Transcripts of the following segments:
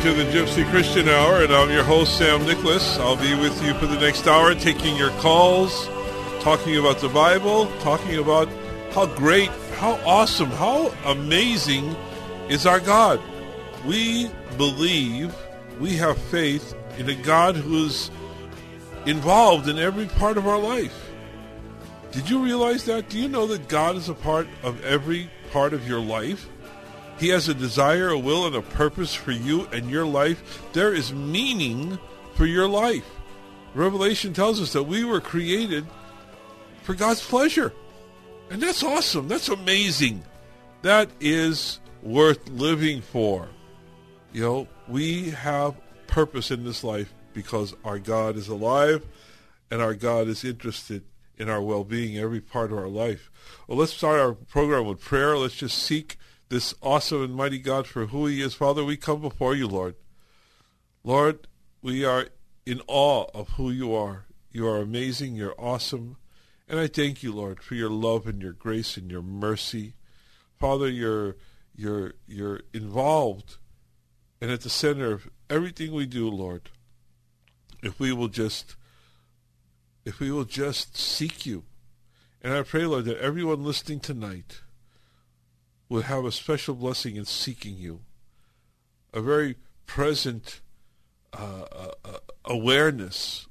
to the Gypsy Christian Hour, and I'm your host, Sam Nicholas. I'll be with you for the next hour, taking your calls, talking about the Bible, talking about how great, how awesome, how amazing is our God. We believe, we have faith in a God who's involved in every part of our life. Did you realize that? Do you know that God is a part of every part of your life? He has a desire, a will, and a purpose for you and your life. There is meaning for your life. Revelation tells us that we were created for God's pleasure. And that's awesome. That's amazing. That is worth living for. You know, we have purpose in this life because our God is alive and our God is interested in our well-being every part of our life. Well, let's start our program with prayer. Let's just seek this awesome and mighty God for who he is. Father, we come before you, Lord. Lord, we are in awe of who you are. You are amazing. You're awesome. And I thank you, Lord, for your love and your grace and your mercy. Father, you're, you're, you're involved and at the center of everything we do, Lord. If we will just, if we will just seek you. And I pray, Lord, that everyone listening tonight will have a special blessing in seeking you, a very present uh, uh, uh, awareness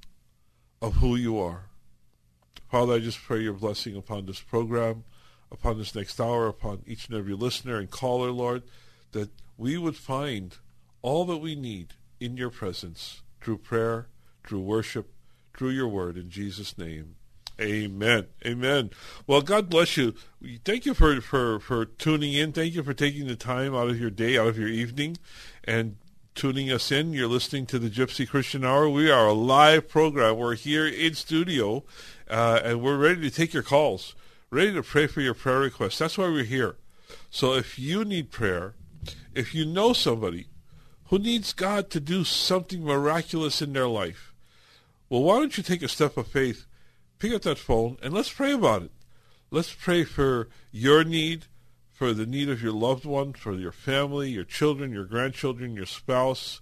of who you are. Father, I just pray your blessing upon this program, upon this next hour, upon each and every listener and caller, Lord, that we would find all that we need in your presence through prayer, through worship, through your word. In Jesus' name, Amen. Amen. Well, God bless you. Thank you for, for, for tuning in. Thank you for taking the time out of your day, out of your evening, and tuning us in. You're listening to the Gypsy Christian Hour. We are a live program. We're here in studio, uh, and we're ready to take your calls, ready to pray for your prayer requests. That's why we're here. So if you need prayer, if you know somebody who needs God to do something miraculous in their life, well, why don't you take a step of faith pick up that phone and let's pray about it. Let's pray for your need, for the need of your loved one, for your family, your children, your grandchildren, your spouse,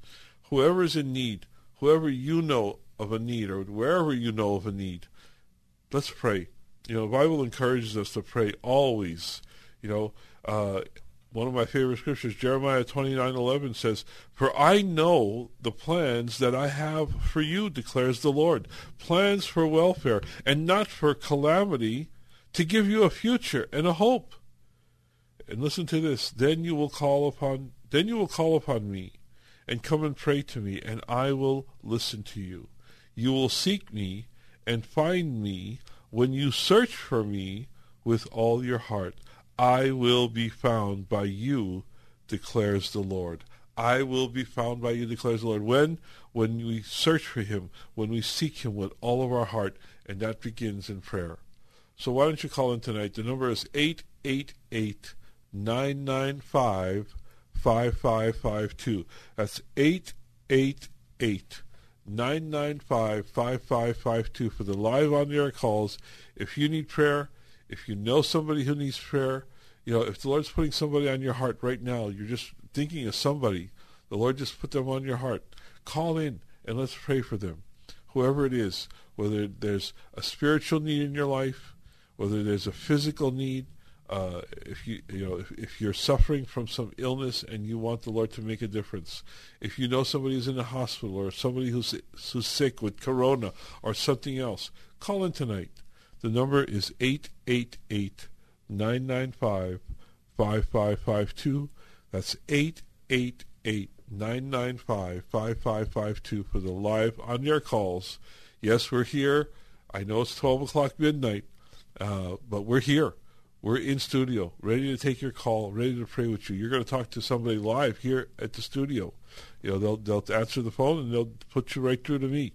whoever is in need, whoever you know of a need, or wherever you know of a need. Let's pray. You know, the Bible encourages us to pray always. You know, uh, one of my favorite scriptures, Jeremiah twenty nine eleven says, For I know the plans that I have for you, declares the Lord, plans for welfare and not for calamity, to give you a future and a hope. And listen to this, then you will call upon then you will call upon me and come and pray to me, and I will listen to you. You will seek me and find me when you search for me with all your heart. I will be found by you, declares the Lord. I will be found by you, declares the Lord. When? When we search for him, when we seek him with all of our heart, and that begins in prayer. So why don't you call in tonight? The number is 888 995 5552. That's 888 995-5552 for the live on the air calls. If you need prayer, if you know somebody who needs prayer, you know, if the Lord's putting somebody on your heart right now, you're just thinking of somebody, the Lord just put them on your heart. Call in and let's pray for them. Whoever it is, whether there's a spiritual need in your life, whether there's a physical need, uh, if you you know if, if you're suffering from some illness and you want the Lord to make a difference, if you know somebody who's in the hospital or somebody who's who's sick with corona or something else, call in tonight. The number is 888 995 5552. That's 888 995 5552 for the live on air calls. Yes, we're here. I know it's 12 o'clock midnight, uh, but we're here. We're in studio, ready to take your call, ready to pray with you. You're going to talk to somebody live here at the studio. You know, they'll they'll answer the phone and they'll put you right through to me.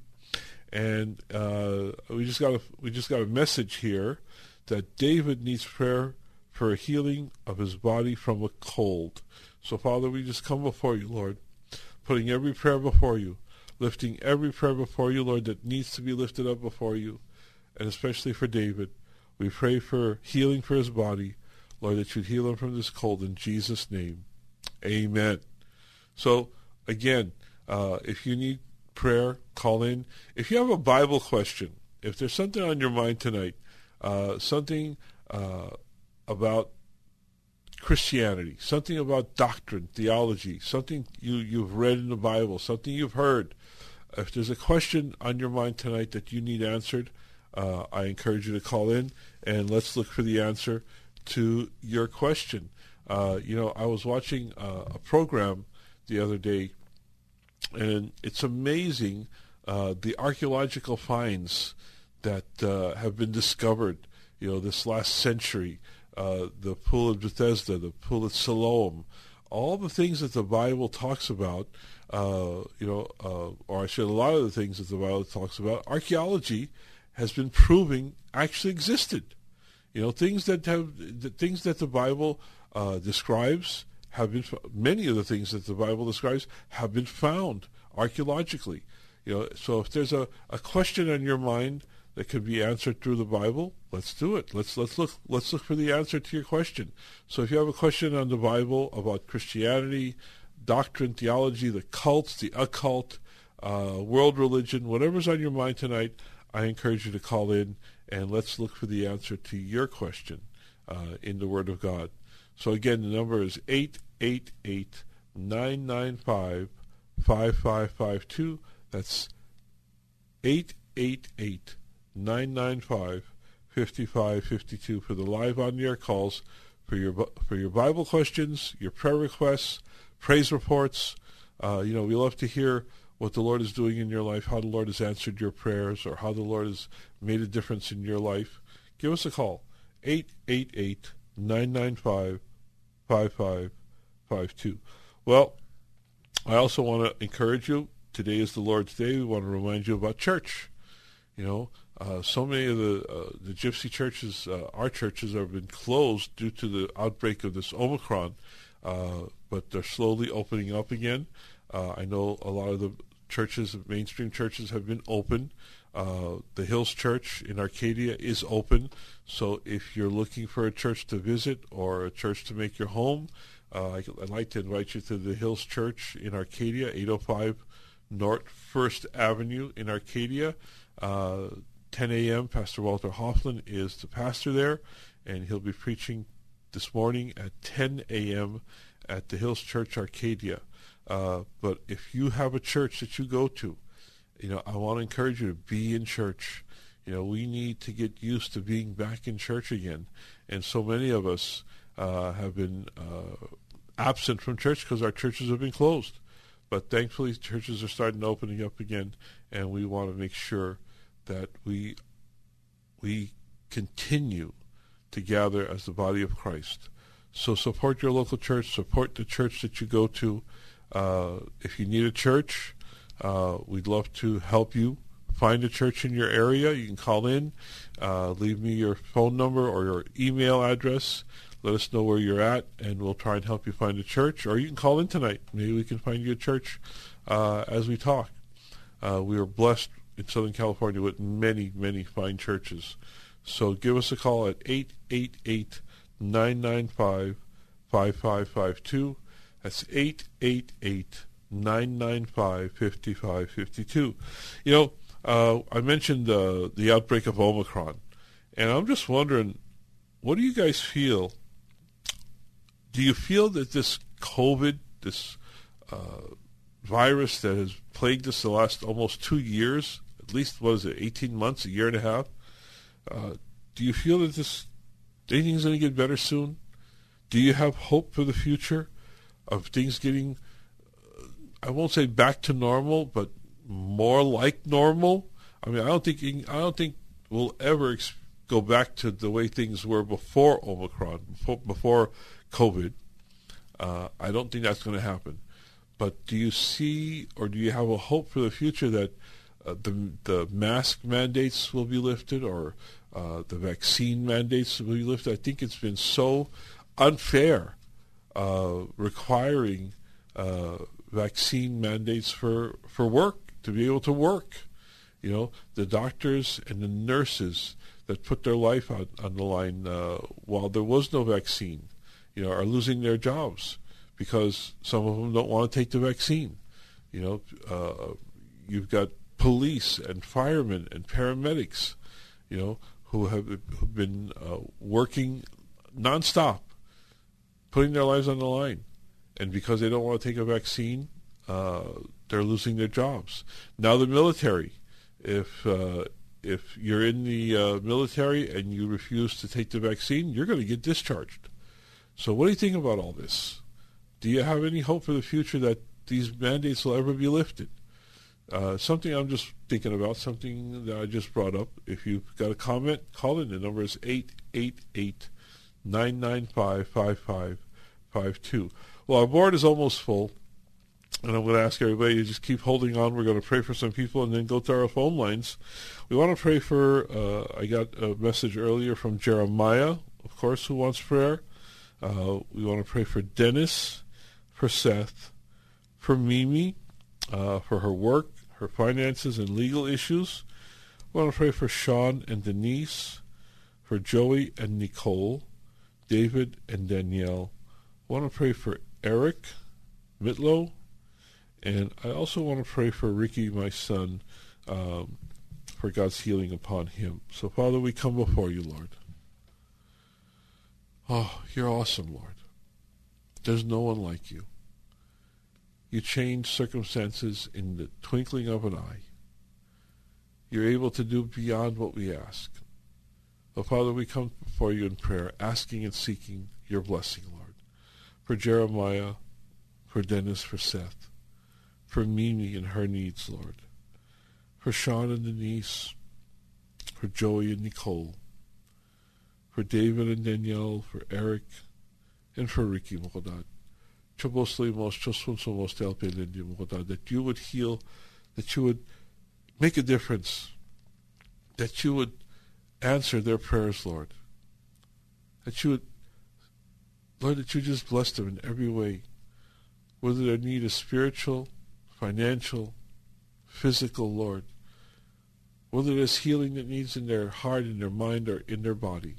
And uh, we just got a we just got a message here that David needs prayer for a healing of his body from a cold. So, Father, we just come before you, Lord, putting every prayer before you, lifting every prayer before you, Lord, that needs to be lifted up before you, and especially for David. We pray for healing for his body, Lord, that you'd heal him from this cold in Jesus' name. Amen. So, again, uh, if you need prayer, call in. If you have a Bible question, if there's something on your mind tonight, uh, something uh, about Christianity, something about doctrine, theology, something you, you've read in the Bible, something you've heard, if there's a question on your mind tonight that you need answered, uh, I encourage you to call in and let's look for the answer to your question. Uh, you know, I was watching uh, a program the other day, and it's amazing uh, the archaeological finds that uh, have been discovered. You know, this last century, uh, the pool of Bethesda, the pool of Siloam, all the things that the Bible talks about. you know, or I should a lot of the things that the Bible talks about. Archaeology has been proving actually existed. You know, things that have the things that the Bible uh, describes have been many of the things that the Bible describes have been found archaeologically. You know, so if there's a, a question on your mind that could be answered through the Bible, let's do it. Let's let's look let's look for the answer to your question. So if you have a question on the Bible about Christianity, doctrine, theology, the cults, the occult, uh, world religion, whatever's on your mind tonight, I encourage you to call in and let's look for the answer to your question uh, in the Word of God. So again, the number is 888 995 5552. That's 888 995 5552 for the live on air calls for your for your Bible questions, your prayer requests, praise reports. Uh, you know, we love to hear what the Lord is doing in your life, how the Lord has answered your prayers, or how the Lord has made a difference in your life, give us a call. 888-995-5552. Well, I also want to encourage you. Today is the Lord's Day. We want to remind you about church. You know, uh, so many of the uh, the gypsy churches, uh, our churches, have been closed due to the outbreak of this Omicron, uh, but they're slowly opening up again. Uh, I know a lot of the churches, mainstream churches, have been open. Uh, the Hills Church in Arcadia is open. So if you're looking for a church to visit or a church to make your home, uh, I'd like to invite you to the Hills Church in Arcadia, 805 North First Avenue in Arcadia. Uh, 10 a.m. Pastor Walter Hoffman is the pastor there, and he'll be preaching this morning at 10 a.m. at the Hills Church Arcadia. Uh, but if you have a church that you go to, you know, I want to encourage you to be in church. You know, we need to get used to being back in church again. And so many of us uh, have been uh, absent from church because our churches have been closed. But thankfully, churches are starting opening up again, and we want to make sure that we we continue to gather as the body of Christ. So support your local church, support the church that you go to. Uh, if you need a church, uh, we'd love to help you find a church in your area. You can call in, uh, leave me your phone number or your email address. Let us know where you're at, and we'll try and help you find a church. Or you can call in tonight. Maybe we can find you a church uh, as we talk. Uh, we are blessed in Southern California with many, many fine churches. So give us a call at 888 995 5552. That's 888 995 5552. You know, uh, I mentioned uh, the outbreak of Omicron, and I'm just wondering, what do you guys feel? Do you feel that this COVID, this uh, virus that has plagued us the last almost two years, at least what is it, 18 months, a year and a half, uh, do you feel that this anything's going to get better soon? Do you have hope for the future of things getting, I won't say back to normal, but more like normal? I mean, I don't think I don't think we'll ever ex- go back to the way things were before Omicron, before, before COVID. Uh, I don't think that's going to happen. But do you see, or do you have a hope for the future that uh, the the mask mandates will be lifted, or uh, the vaccine mandates will be lifted? I think it's been so unfair uh, requiring uh, vaccine mandates for for work to be able to work. You know, the doctors and the nurses that put their life on, on the line uh, while there was no vaccine, you know, are losing their jobs because some of them don't want to take the vaccine. You know, uh, you've got police and firemen and paramedics, you know, who have who've been uh, working nonstop, putting their lives on the line, and because they don't want to take a vaccine, uh, they're losing their jobs. Now the military, if uh, if you're in the uh, military and you refuse to take the vaccine, you're going to get discharged. So what do you think about all this? Do you have any hope for the future that these mandates will ever be lifted? Uh, something I'm just thinking about, something that I just brought up. If you've got a comment, call in. The number is 888 995 5552. Well, our board is almost full, and I'm going to ask everybody to just keep holding on. We're going to pray for some people and then go to our phone lines. We want to pray for, uh, I got a message earlier from Jeremiah, of course, who wants prayer. Uh, we want to pray for Dennis for Seth, for Mimi, uh, for her work, her finances, and legal issues. We want to pray for Sean and Denise, for Joey and Nicole, David and Danielle. We want to pray for Eric Mitlow, and I also want to pray for Ricky, my son, um, for God's healing upon him. So, Father, we come before you, Lord. Oh, you're awesome, Lord. There's no one like you. You change circumstances in the twinkling of an eye. You're able to do beyond what we ask. Oh, Father, we come before you in prayer, asking and seeking your blessing, Lord, for Jeremiah, for Dennis, for Seth, for Mimi and her needs, Lord, for Sean and Denise, for Joey and Nicole, for David and Danielle, for Eric, and for Ricky Mokodad that you would heal, that you would make a difference, that you would answer their prayers, Lord. That you would, Lord, that you just bless them in every way, whether their need is spiritual, financial, physical, Lord, whether there's healing that needs in their heart, in their mind, or in their body.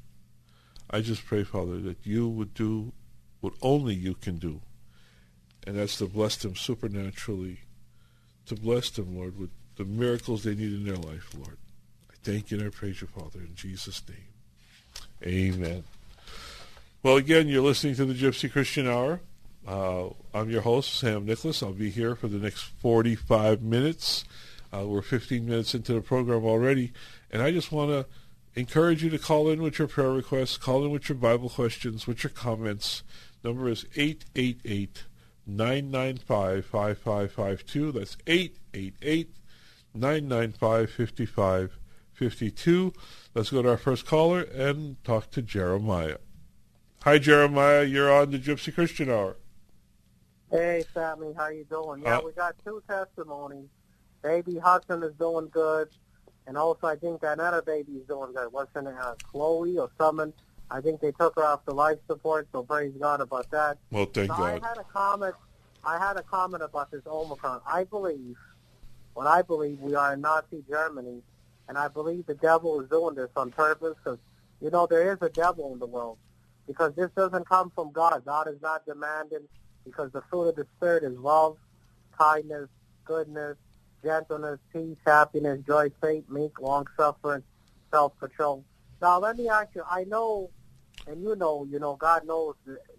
I just pray, Father, that you would do what only you can do and that's to bless them supernaturally, to bless them, Lord, with the miracles they need in their life, Lord. I thank you and I praise you, Father, in Jesus' name. Amen. Well, again, you're listening to the Gypsy Christian Hour. Uh, I'm your host, Sam Nicholas. I'll be here for the next 45 minutes. Uh, we're 15 minutes into the program already, and I just want to encourage you to call in with your prayer requests, call in with your Bible questions, with your comments. Number is 888- 995 5552. That's 888 995 5552. Let's go to our first caller and talk to Jeremiah. Hi, Jeremiah. You're on the Gypsy Christian Hour. Hey, Sammy. How you doing? Yeah, uh, we got two testimonies. Baby Hudson is doing good, and also I think that another baby is doing good. What's her name? Uh, Chloe or someone? I think they took her off the life support, so praise God about that. Well, thank so God. I had a comment. I had a comment about this Omicron. I believe what I believe we are in Nazi Germany, and I believe the devil is doing this on purpose because, you know, there is a devil in the world because this doesn't come from God. God is not demanding because the fruit of the Spirit is love, kindness, goodness, gentleness, peace, happiness, joy, faith, meek, long-suffering, self-control. Now, let me ask you, I know, and you know, you know, God knows,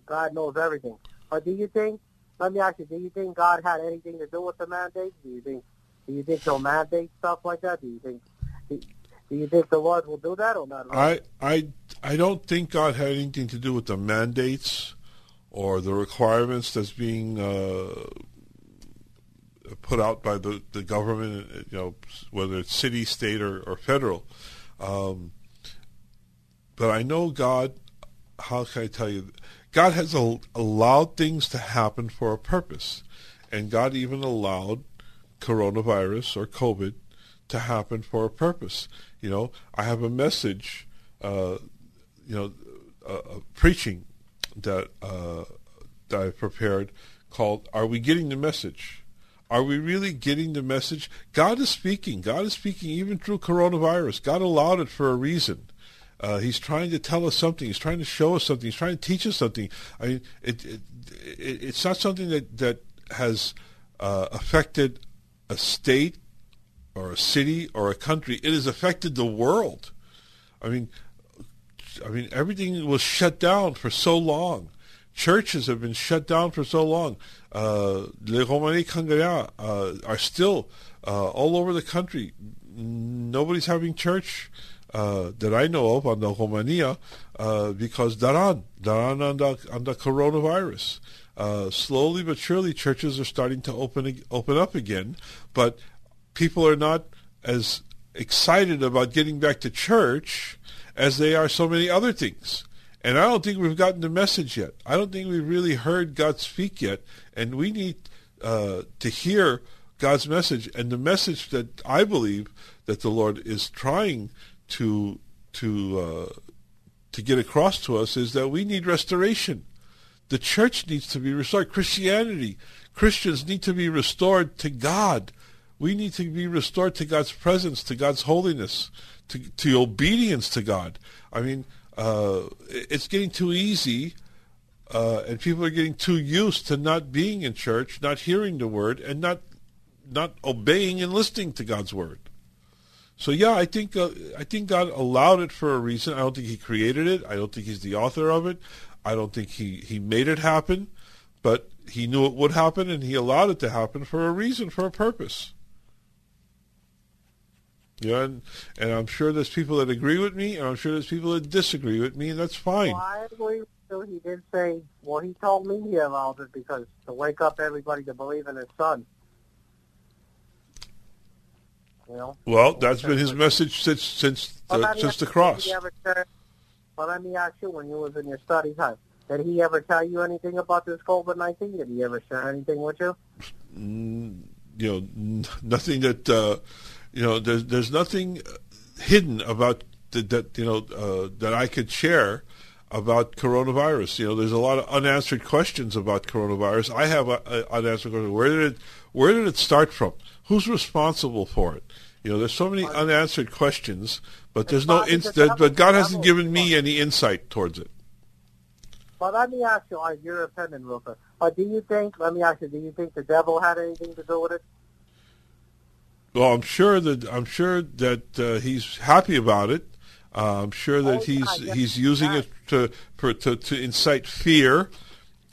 God knows everything. But do you think, let me ask you, do you think God had anything to do with the mandate? Do you think, do you think he'll mandate stuff like that? Do you think, do, you think the Lord will do that or not? I, I, I don't think God had anything to do with the mandates or the requirements that's being uh, put out by the, the government, you know, whether it's city, state, or, or federal. Um, but I know God, how can I tell you? God has al- allowed things to happen for a purpose. And God even allowed coronavirus or COVID to happen for a purpose. You know, I have a message, uh, you know, uh, preaching that uh, that I prepared called "Are We Getting the Message?" Are we really getting the message? God is speaking. God is speaking even through coronavirus. God allowed it for a reason. Uh, he's trying to tell us something. He's trying to show us something. He's trying to teach us something. I mean, it, it, it it's not something that that has uh, affected a state or a city or a country. It has affected the world. I mean, I mean, everything was shut down for so long. Churches have been shut down for so long. Uh, Les Kangaya uh, are still uh, all over the country. Nobody's having church uh, that I know of on the Romania uh, because daran, daran on the, on the coronavirus. Uh, slowly but surely, churches are starting to open open up again, but people are not as excited about getting back to church as they are so many other things. And I don't think we've gotten the message yet. I don't think we've really heard God speak yet. And we need uh, to hear God's message. And the message that I believe that the Lord is trying to to uh, to get across to us is that we need restoration. The church needs to be restored. Christianity, Christians need to be restored to God. We need to be restored to God's presence, to God's holiness, to, to obedience to God. I mean, uh, it's getting too easy, uh, and people are getting too used to not being in church, not hearing the word, and not not obeying and listening to God's word. So yeah, I think uh, I think God allowed it for a reason. I don't think He created it. I don't think He's the author of it. I don't think He He made it happen, but He knew it would happen, and He allowed it to happen for a reason, for a purpose. Yeah, and, and I'm sure there's people that agree with me, and I'm sure there's people that disagree with me, and that's fine. Well, I agree with. He did say, well, he told me he allowed it because to wake up everybody to believe in his son. You know? Well, that's been his message since since the, since the cross. well, let me ask you, when you was in your study time, did he ever tell you anything about this COVID-19? Did he ever share anything with you? Mm, you know, n- nothing that... Uh, you know, there's there's nothing hidden about the, that you know uh, that I could share about coronavirus. You know, there's a lot of unanswered questions about coronavirus. I have a, a unanswered question. Where did it Where did it start from? Who's responsible for it? You know, there's so many unanswered questions, but there's no inst- but God hasn't given me any insight towards it. Well, let me ask you on your opinion, quick. Uh, do you think? Let me ask you. Do you think the devil had anything to do with it? Well, I'm sure that I'm sure that uh, he's happy about it. Uh, I'm sure that oh, he's yeah, he's using it to, for, to to incite fear,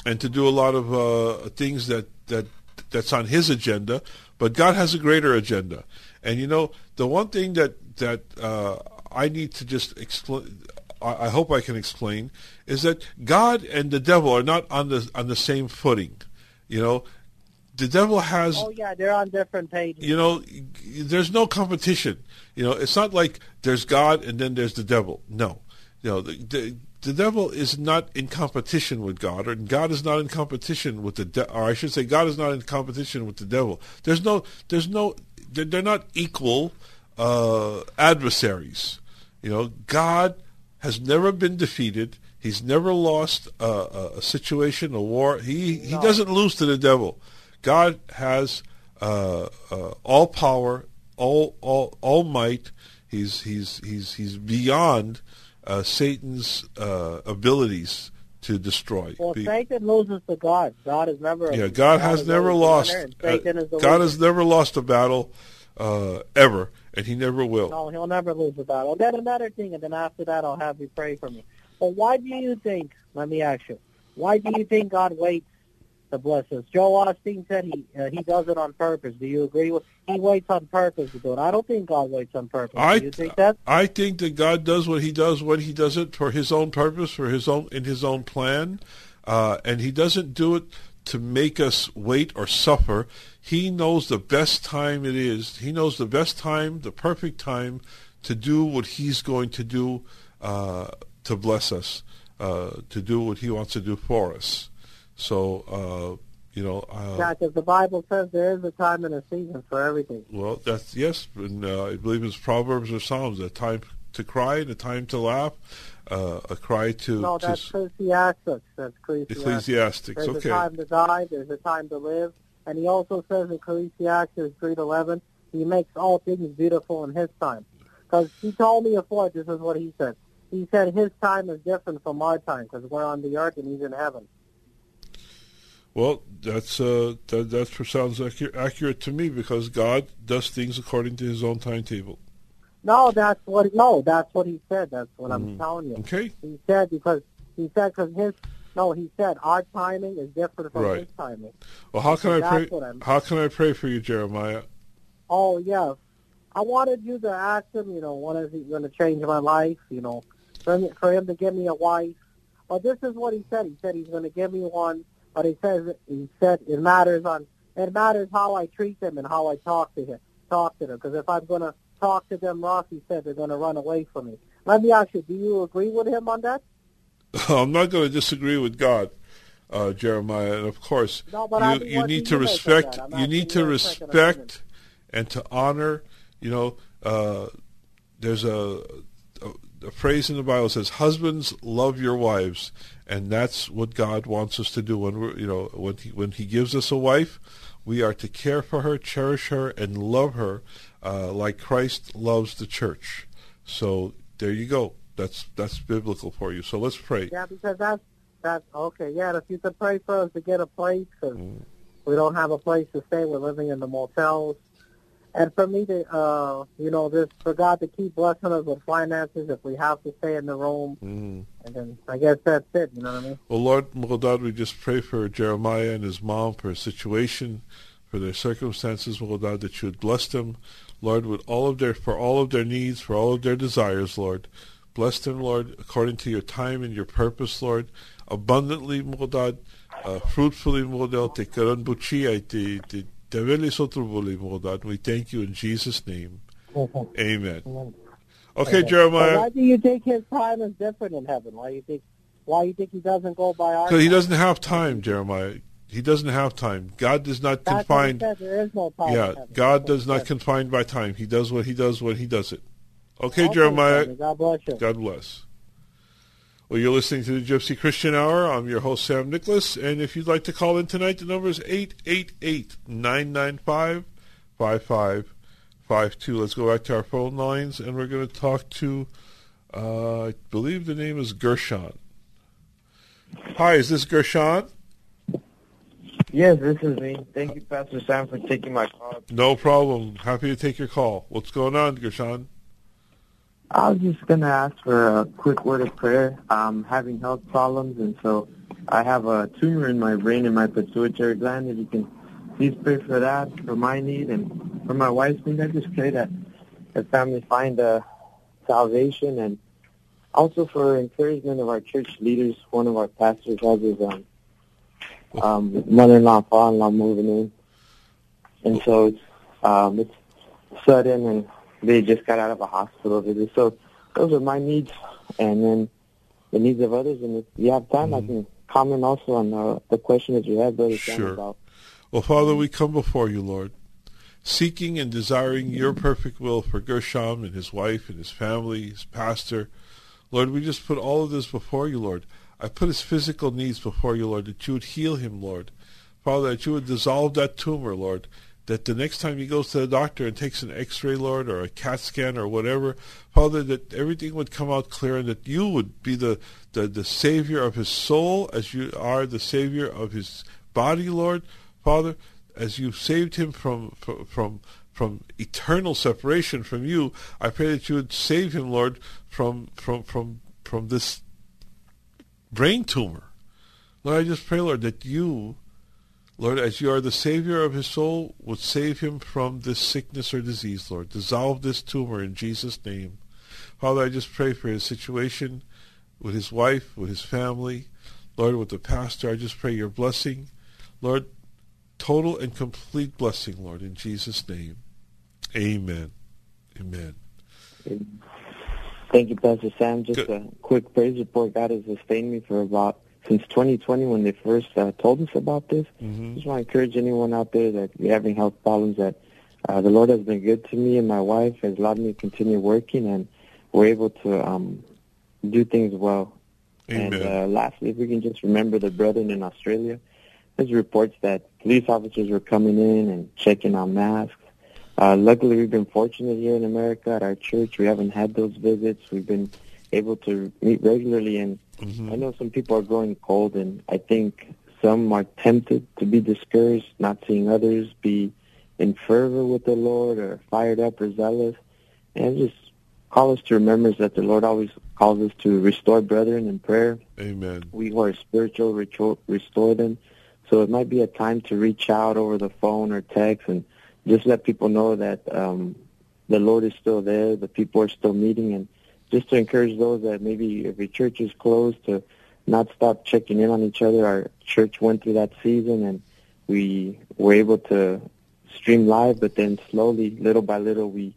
and to do a lot of uh, things that that that's on his agenda. But God has a greater agenda, and you know the one thing that that uh, I need to just explain. I hope I can explain is that God and the devil are not on the on the same footing. You know, the devil has. Oh yeah, they're on different pages. You know, there's no competition. You know, it's not like there's God and then there's the devil. No, you know, the, the, the devil is not in competition with God, or God is not in competition with the, de- or I should say, God is not in competition with the devil. There's no, there's no, they're, they're not equal uh, adversaries. You know, God has never been defeated. He's never lost a, a situation, a war. He he doesn't lose to the devil. God has uh, uh, all power, all all all might. He's he's he's he's beyond uh, Satan's uh, abilities to destroy. Well, Be- Satan loses to God. God has never. yeah, God has is never lost. the winner, and uh, Satan is the God loser. has never lost a battle uh, ever, and He never will. No, he'll never lose a battle. Then another thing, and then after that, I'll have you pray for me. But why do you think? Let me ask you. Why do you think God waits to bless us? Joel Osteen said he uh, he does it on purpose. Do you agree with? He waits on purpose to do it. I don't think God waits on purpose. I do you think that? I think that God does what He does when He does it for His own purpose, for His own in His own plan, uh, and He doesn't do it to make us wait or suffer. He knows the best time it is. He knows the best time, the perfect time, to do what He's going to do uh, to bless us, uh, to do what He wants to do for us. So, uh, you know. Uh, Yeah, because the Bible says there is a time and a season for everything. Well, that's yes, and uh, I believe it's Proverbs or Psalms. A time to cry and a time to laugh. Uh, a cry to, No, to that's Ecclesiastes. That's Ecclesiastes. Ecclesiastics. There's Okay, a time to die. There's a time to live. And he also says in Ecclesiastes 3:11, he makes all things beautiful in his time. Because he told me before, this is what he said. He said his time is different from our time because we're on the earth and he's in heaven. Well, that's uh, that that sounds accu- accurate to me because God does things according to His own timetable. No, that's what. No, that's what he said. That's what I'm Mhm. telling you. Okay, He said because he said because his. No, he said our timing is different from Right. his timing. well, how can I pray? How can I pray for you, Jeremiah? Oh yes, I wanted you to ask him. You know, when is he going to change my life? You know, for him, for him to give me a wife. But this is what he said. He said he's going to give me one. But he says he said it matters on it matters how I treat them and how I talk to him, talk to them. Because if I'm going to talk to them he said they're going to run away from me. Let me ask you: Do you agree with him on that? I'm not going to disagree with God, uh, Jeremiah, and of course, No, but I you, mean, you need to you of respect. You need to your second opinion. respect and to honor. You know, uh, there's a, a, a phrase in the Bible that says, "Husbands, love your wives," and that's what God wants us to do. When we're, you know, when he, when He gives us a wife, we are to care for her, cherish her, and love her uh, like Christ loves the church. So there you go. That's that's biblical for you. So let's pray. Yeah, because that's that's okay. Yeah, if you could pray for us to get a place, because Mm. we don't have a place to stay. We're living in the motels, and for me to, uh, you know, just for God to keep blessing us with finances if we have to stay in the room, Mm. and then I guess that's it. You know what I mean? Well, Lord, Moldad, we just pray for Jeremiah and his mom, for his situation, for their circumstances, Moldad, that you would bless them, Lord, with all of their, for all of their needs, for all of their desires, Lord. Bless them, Lord, according to your time and your purpose, Lord. Abundantly, Moldad, uh, fruitfully, Moldad, te karan buchia, te, te, te veli sotrubuli, Moldad. We thank you in Jesus' name. Amen. Okay, But Jeremiah. why do you think his time is different in heaven? Why you think? Why you think he doesn't go by our? Because he doesn't have time, Jeremiah. He doesn't have time. God does not That's confine. There is no time. Yeah. God does not confine by time. He does what he does when he does it. Okay, Okay, Jeremiah. God bless you. God bless. Well, you're listening to the Gypsy Christian Hour. I'm your host, Sam Nicholas. And if you'd like to call in tonight, the number is 888-995-5552. Let's go back to our phone lines, and we're going to talk to, uh, I believe the name is Gershon. Hi, is this Gershon? Yes, this is me. Thank you, Pastor Sam, for taking my call. No problem. Happy to take your call. What's going on, Gershon? I was just going to ask for a quick word of prayer. I'm having health problems, and so I have a tumor in my brain and my pituitary gland. If you can please pray for that, for my need, and for my wife's need. I just pray that the family find uh, salvation, and also for encouragement of our church leaders. One of our pastors has his um, um, mother-in-law, father-in-law moving in, and so it's um, it's sudden, and they just got out of a hospital visit. So those are my needs, and then the needs of others. And if you have time, I can comment also on uh, the question that you had, Brother Sure. about Well, Father, we come before you, Lord, seeking and desiring your perfect will for Gershon and his wife and his family, his pastor. Lord, we just put all of this before you, Lord. I put his physical needs before you, Lord, that you would heal him, Lord. Father, that you would dissolve that tumor, Lord, that the next time he goes to the doctor and takes an x-ray, Lord, or a CAT scan or whatever, Father, that everything would come out clear and that you would be the, the, the Savior of his soul as you are the Savior of his body, Lord. Father, as you saved him from, from, from from eternal separation from you. I pray that you would save him, Lord, from from from from this brain tumor. Lord, I just pray, Lord, that you, Lord, as you are the Savior of his soul, would save him from this sickness or disease, Lord. Dissolve this tumor in Jesus' name. Father, I just pray for his situation with his wife, with his family, Lord, with the pastor. I just pray your blessing. Lord, total and complete blessing, Lord, in Jesus' name. Amen. Amen. Thank you, Pastor Sam. Just Good. a quick praise report. God has sustained me for about since 2020 when they first uh, told us about this. Mm-hmm. Just want to encourage anyone out there that you're having health problems that uh, the Lord has been good to me and my wife has allowed me to continue working and we're able to um, do things well. Amen. And uh, lastly, if we can just remember the brethren in Australia, there's reports that police officers were coming in and checking on masks uh, luckily, we've been fortunate here in America at our church. We haven't had those visits. We've been able to meet regularly, and mm-hmm. I know some people are growing cold, and I think some are tempted to be discouraged, not seeing others be in fervor with the Lord or fired up or zealous, and just call us to remembrance that the Lord always calls us to restore brethren in prayer. Amen. We who are spiritual, restore them. So it might be a time to reach out over the phone or text and just let people know that um, the Lord is still there, the people are still meeting, and just to encourage those that maybe if your church is closed to not stop checking in on each other. Our church went through that season, and we were able to stream live, but then slowly, little by little, we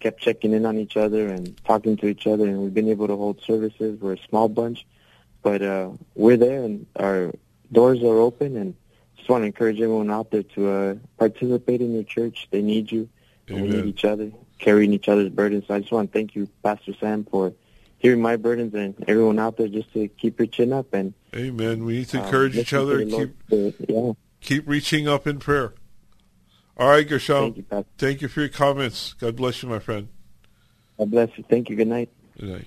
kept checking in on each other and talking to each other, and we've been able to hold services. We're a small bunch, but uh, we're there, and our doors are open, and just want to encourage everyone out there to uh, participate in your church. They need you. And we need each other, carrying each other's burdens. So I just want to thank you, Pastor Sam, for hearing my burdens and everyone out there just to keep your chin up. and Amen. We need to um, encourage um, each other and keep, yeah. keep reaching up in prayer. All right, gershon Thank you, thank you for your comments. God bless you, my friend. God bless you. Thank you. Good night. Good night.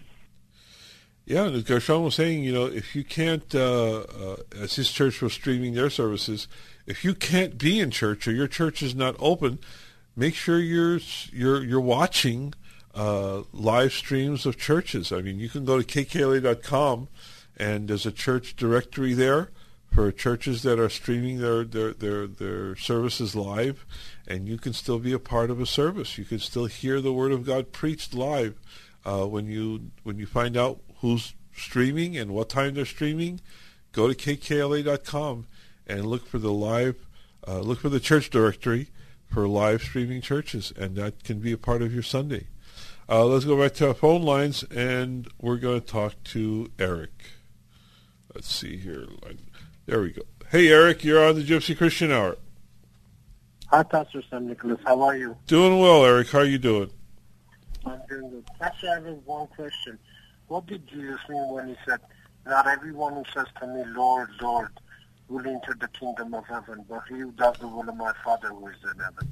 Yeah, as Gershon was saying, you know, if you can't, uh, uh, as his church was streaming their services, if you can't be in church or your church is not open, make sure you're you're you're watching uh, live streams of churches. I mean, you can go to kkla.com, and there's a church directory there for churches that are streaming their their their, their services live, and you can still be a part of a service. You can still hear the Word of God preached live. Uh, when you when you find out who's streaming and what time they're streaming, go to kkla.com and look for the live, uh, look for the church directory for live streaming churches, and that can be a part of your Sunday. Uh, let's go back to our phone lines, and we're going to talk to Eric. Let's see here. There we go. Hey, Eric, you're on the Gypsy Christian Hour. Hi, Pastor Sam Nicholas. How are you? Doing well, Eric. How are you doing? I'm doing good. Pastor, I have one question. What did Jesus mean when he said, Not everyone who says to me, Lord, Lord, will enter the kingdom of heaven, but he who does the will of my Father who is in heaven?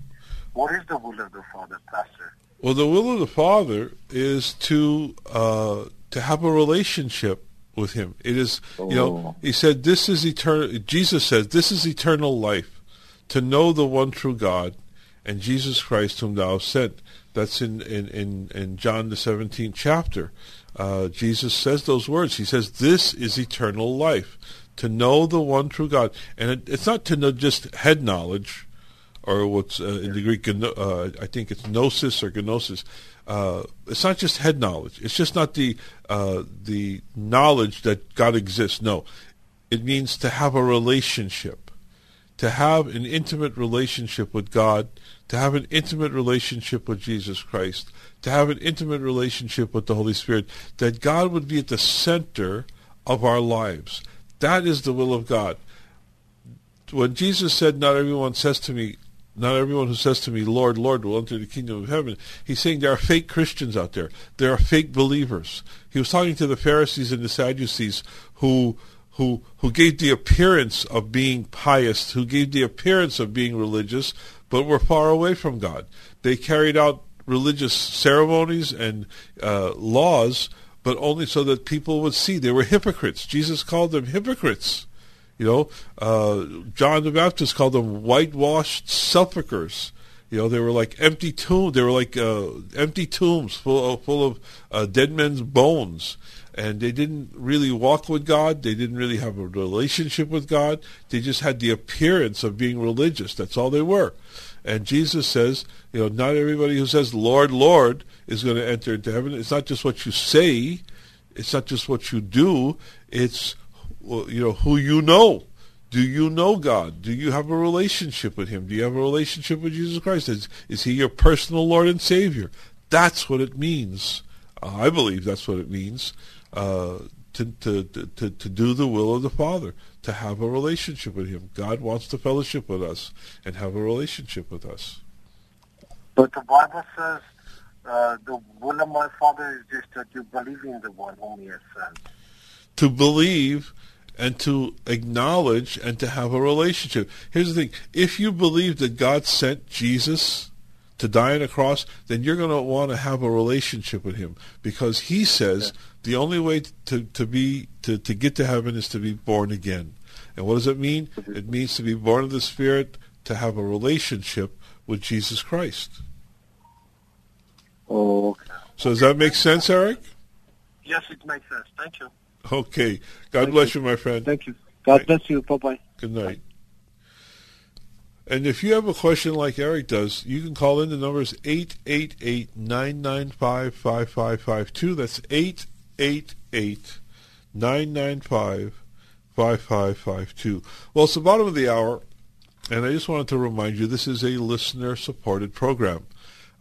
What is the will of the Father, Pastor? Well, the will of the Father is to uh, to have a relationship with Him. It is, oh. you know, oh. He said, "This is eternal." Jesus says, "This is eternal life, to know the one true God, and Jesus Christ whom Thou sent." That's in in in, in John the seventeenth chapter uh, Jesus says those words. He says, "This is eternal life, to know the one true God." And it, it's not to know just head knowledge, or what's uh, in the Greek, uh, I think it's gnosis or gnosis. Uh, it's not just head knowledge. It's just not the uh, the knowledge that God exists. No, it means to have a relationship, to have an intimate relationship with God, to have an intimate relationship with Jesus Christ to have an intimate relationship with the Holy Spirit, that God would be at the center of our lives. That is the will of God. When Jesus said, Not everyone says to me, not everyone who says to me, Lord, Lord, will enter the kingdom of heaven. He's saying there are fake Christians out there. There are fake believers. He was talking to the Pharisees and the Sadducees who who who gave the appearance of being pious, who gave the appearance of being religious, but were far away from God. They carried out religious ceremonies and uh, laws, but only so that people would see. They were hypocrites. Jesus called them hypocrites. You know, uh, John the Baptist called them whitewashed sepulchres. You know, they were like empty tombs. They were like uh, empty tombs full of, full of uh, dead men's bones. And they didn't really walk with God. They didn't really have a relationship with God. They just had the appearance of being religious. That's all they were. And Jesus says, you know, not everybody who says, Lord, Lord, is going to enter into heaven. It's not just what you say. It's not just what you do. It's, you know, who you know. Do you know God? Do you have a relationship with Him? Do you have a relationship with Jesus Christ? Is, is He your personal Lord and Savior? That's what it means. Uh, I believe that's what it means uh, to, to, to, to do the will of the Father, to have a relationship with Him. God wants to fellowship with us and have a relationship with us. But the Bible says uh, the will of my Father is just that you believe in the one whom He has sent. To believe and to acknowledge and to have a relationship. Here's the thing if you believe that God sent Jesus to die on a cross, then you're going to want to have a relationship with him because he says the only way to, to be to, to get to heaven is to be born again. And what does it mean? Mm-hmm. It means to be born of the Spirit, to have a relationship with Jesus Christ. Oh, okay. So does that make sense, Eric? Yes, it makes sense. Thank you. Okay. God bless you. my friend. Thank you. God Right. bless you. Bye-bye. Good night. And if you have a question like Eric does, you can call in. The number is 888-995-5552. That's 888-995-5552. Well, it's the bottom of the hour, and I just wanted to remind you this is a listener-supported program.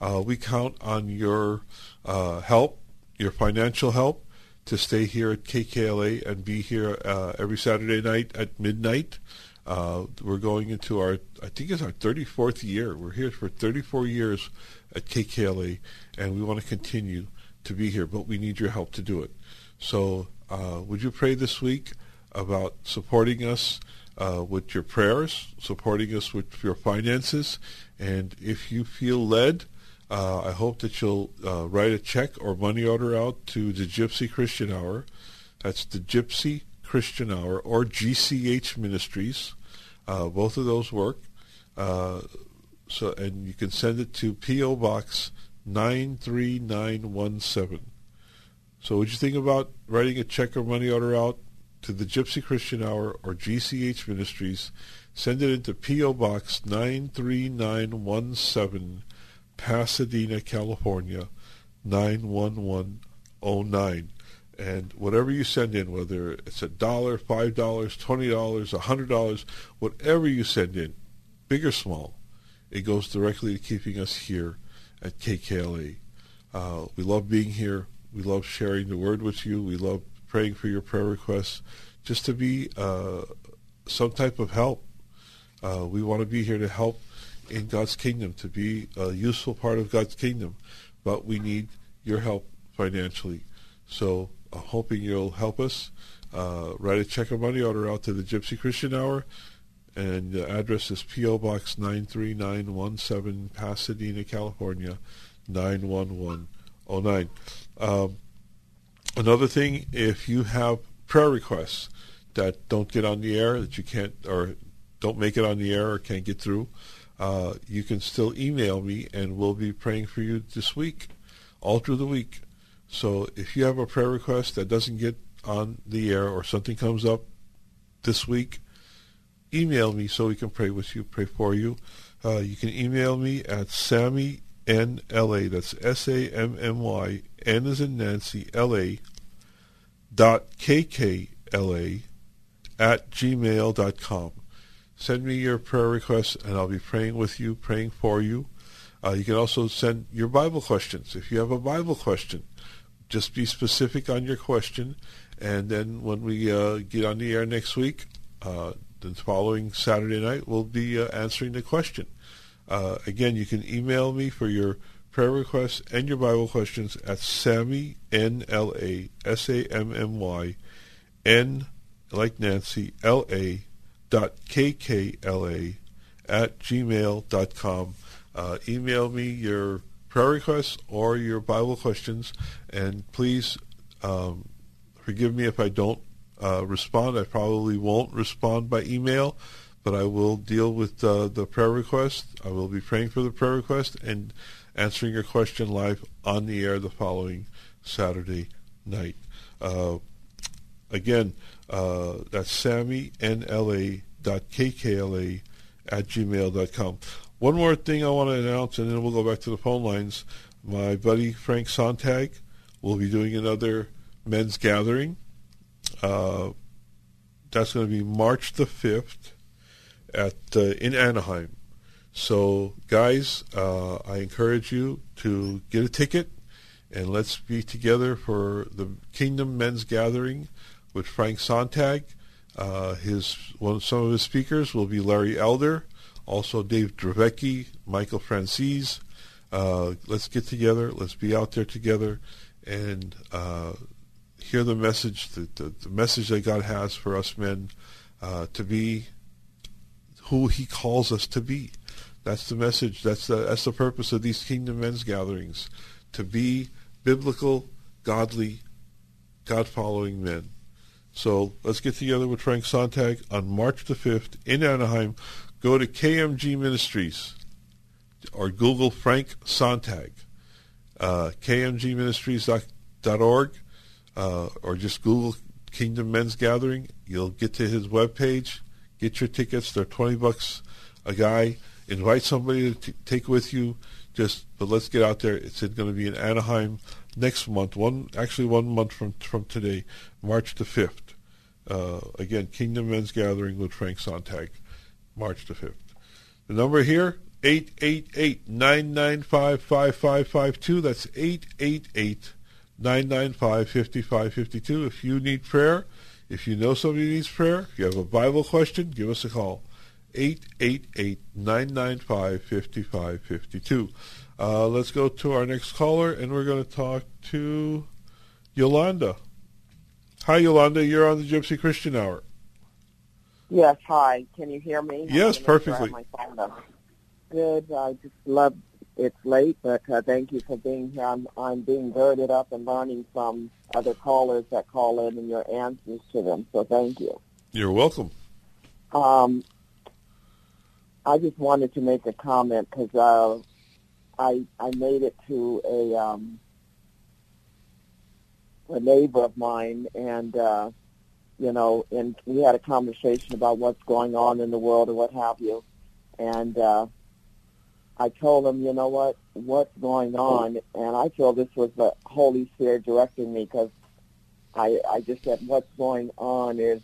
Uh, we count on your uh, help, your financial help, to stay here at KKLA and be here uh, every Saturday night at midnight. Uh, we're going into our, I think it's our 34th year. We're here for 34 years at KKLA, and we want to continue to be here, but we need your help to do it. So uh, would you pray this week about supporting us uh, with your prayers, supporting us with your finances, and if you feel led, uh, I hope that you'll uh, write a check or money order out to the Gypsy Christian Hour. That's the Gypsy Christian Hour or GCH Ministries. Uh, both of those work. Uh, so, and you can send it to PO Box nine three nine one seven. So, would you think about writing a check or money order out to the Gypsy Christian Hour or GCH Ministries? Send it into PO Box nine three nine one seven. Pasadena, California, 91109. And whatever you send in, whether it's a dollar, five dollars, twenty dollars, a hundred dollars, whatever you send in, big or small, it goes directly to keeping us here at KKLA. Uh, we love being here. We love sharing the word with you. We love praying for your prayer requests, just to be uh, some type of help. Uh, we want to be here to help in God's kingdom, to be a useful part of God's kingdom, but we need your help financially. So I'm hoping you'll help us. Uh, write a check or money order out to the Gypsy Christian Hour, and the address is P.O. Box 93917, Pasadena, California, 91109. Um, another thing, if you have prayer requests that don't get on the air, that you can't, or don't make it on the air or can't get through, uh, you can still email me and we'll be praying for you this week, all through the week. So if you have a prayer request that doesn't get on the air or something comes up this week, email me so we can pray with you, pray for you. Uh, you can email me at Sammy N L A. That's S A M M Y N as in Nancy L A dot K K L A at gmail dot com. Send me your prayer requests, and I'll be praying with you, praying for you. Uh, you can also send your Bible questions. If you have a Bible question, just be specific on your question, and then when we uh, get on the air next week, uh, the following Saturday night, we'll be uh, answering the question. Uh, again, you can email me for your prayer requests and your Bible questions at Sammy N L A S A M M Y N like Nancy L A dot kkla at gmail.com. Uh, email me your prayer requests or your Bible questions, and please um, forgive me if I don't uh, respond. I probably won't respond by email, but I will deal with uh, the prayer request. I will be praying for the prayer request and answering your question live on the air the following Saturday night. Uh, again, uh, that's sammynla.kkla at gmail.com. One more thing I want to announce, and then we'll go back to the phone lines. My buddy Frank Sontag will be doing another men's gathering. Uh, that's going to be March the 5th at uh, in Anaheim. So, guys, uh, I encourage you to get a ticket and let's be together for the Kingdom Men's Gathering with Frank Sontag. Uh, his one, some of his speakers will be Larry Elder, also Dave Dravecky, Michael Franzese. Uh, let's get together. Let's be out there together and uh, hear the message, the, the, the, message that God has for us men uh, to be who He calls us to be. That's the message. That's the that's the purpose of these Kingdom Men's gatherings, to be biblical, godly, God-following men. So let's get together with Frank Sontag on March the 5th in Anaheim. Go to KMG Ministries or Google Frank Sontag, uh, kmgministries.org, uh, or just Google Kingdom Men's Gathering. You'll get to his webpage. Get your tickets. They're 20 bucks a guy. Invite somebody to t- take with you. Just, but let's get out there. It's going to be in Anaheim next month. One, actually, one month from from today, March the 5th. Uh, again, Kingdom Men's Gathering with Frank Sontag, March the 5th. The number here, 888-995-5552. That's 888-995-5552. If you need prayer, if you know somebody needs prayer, if you have a Bible question, give us a call. 888-995-5552. Uh, let's go to our next caller, and we're going to talk to Yolanda. Hi, Yolanda. You're on the Gypsy Christian Hour. Yes, hi. Can you hear me? Yes, perfectly. Good. I just love it's late, but uh, thank you for being here. I'm, I'm being girded up and learning from other callers that call in and your answers to them. So thank you. You're welcome. Um, I just wanted to make a comment because uh, I I made it to a um, a neighbor of mine, and uh, you know, and we had a conversation about what's going on in the world or what have you, and uh, I told him, you know what, what's going on, and I feel this was the Holy Spirit directing me because I I just said, what's going on is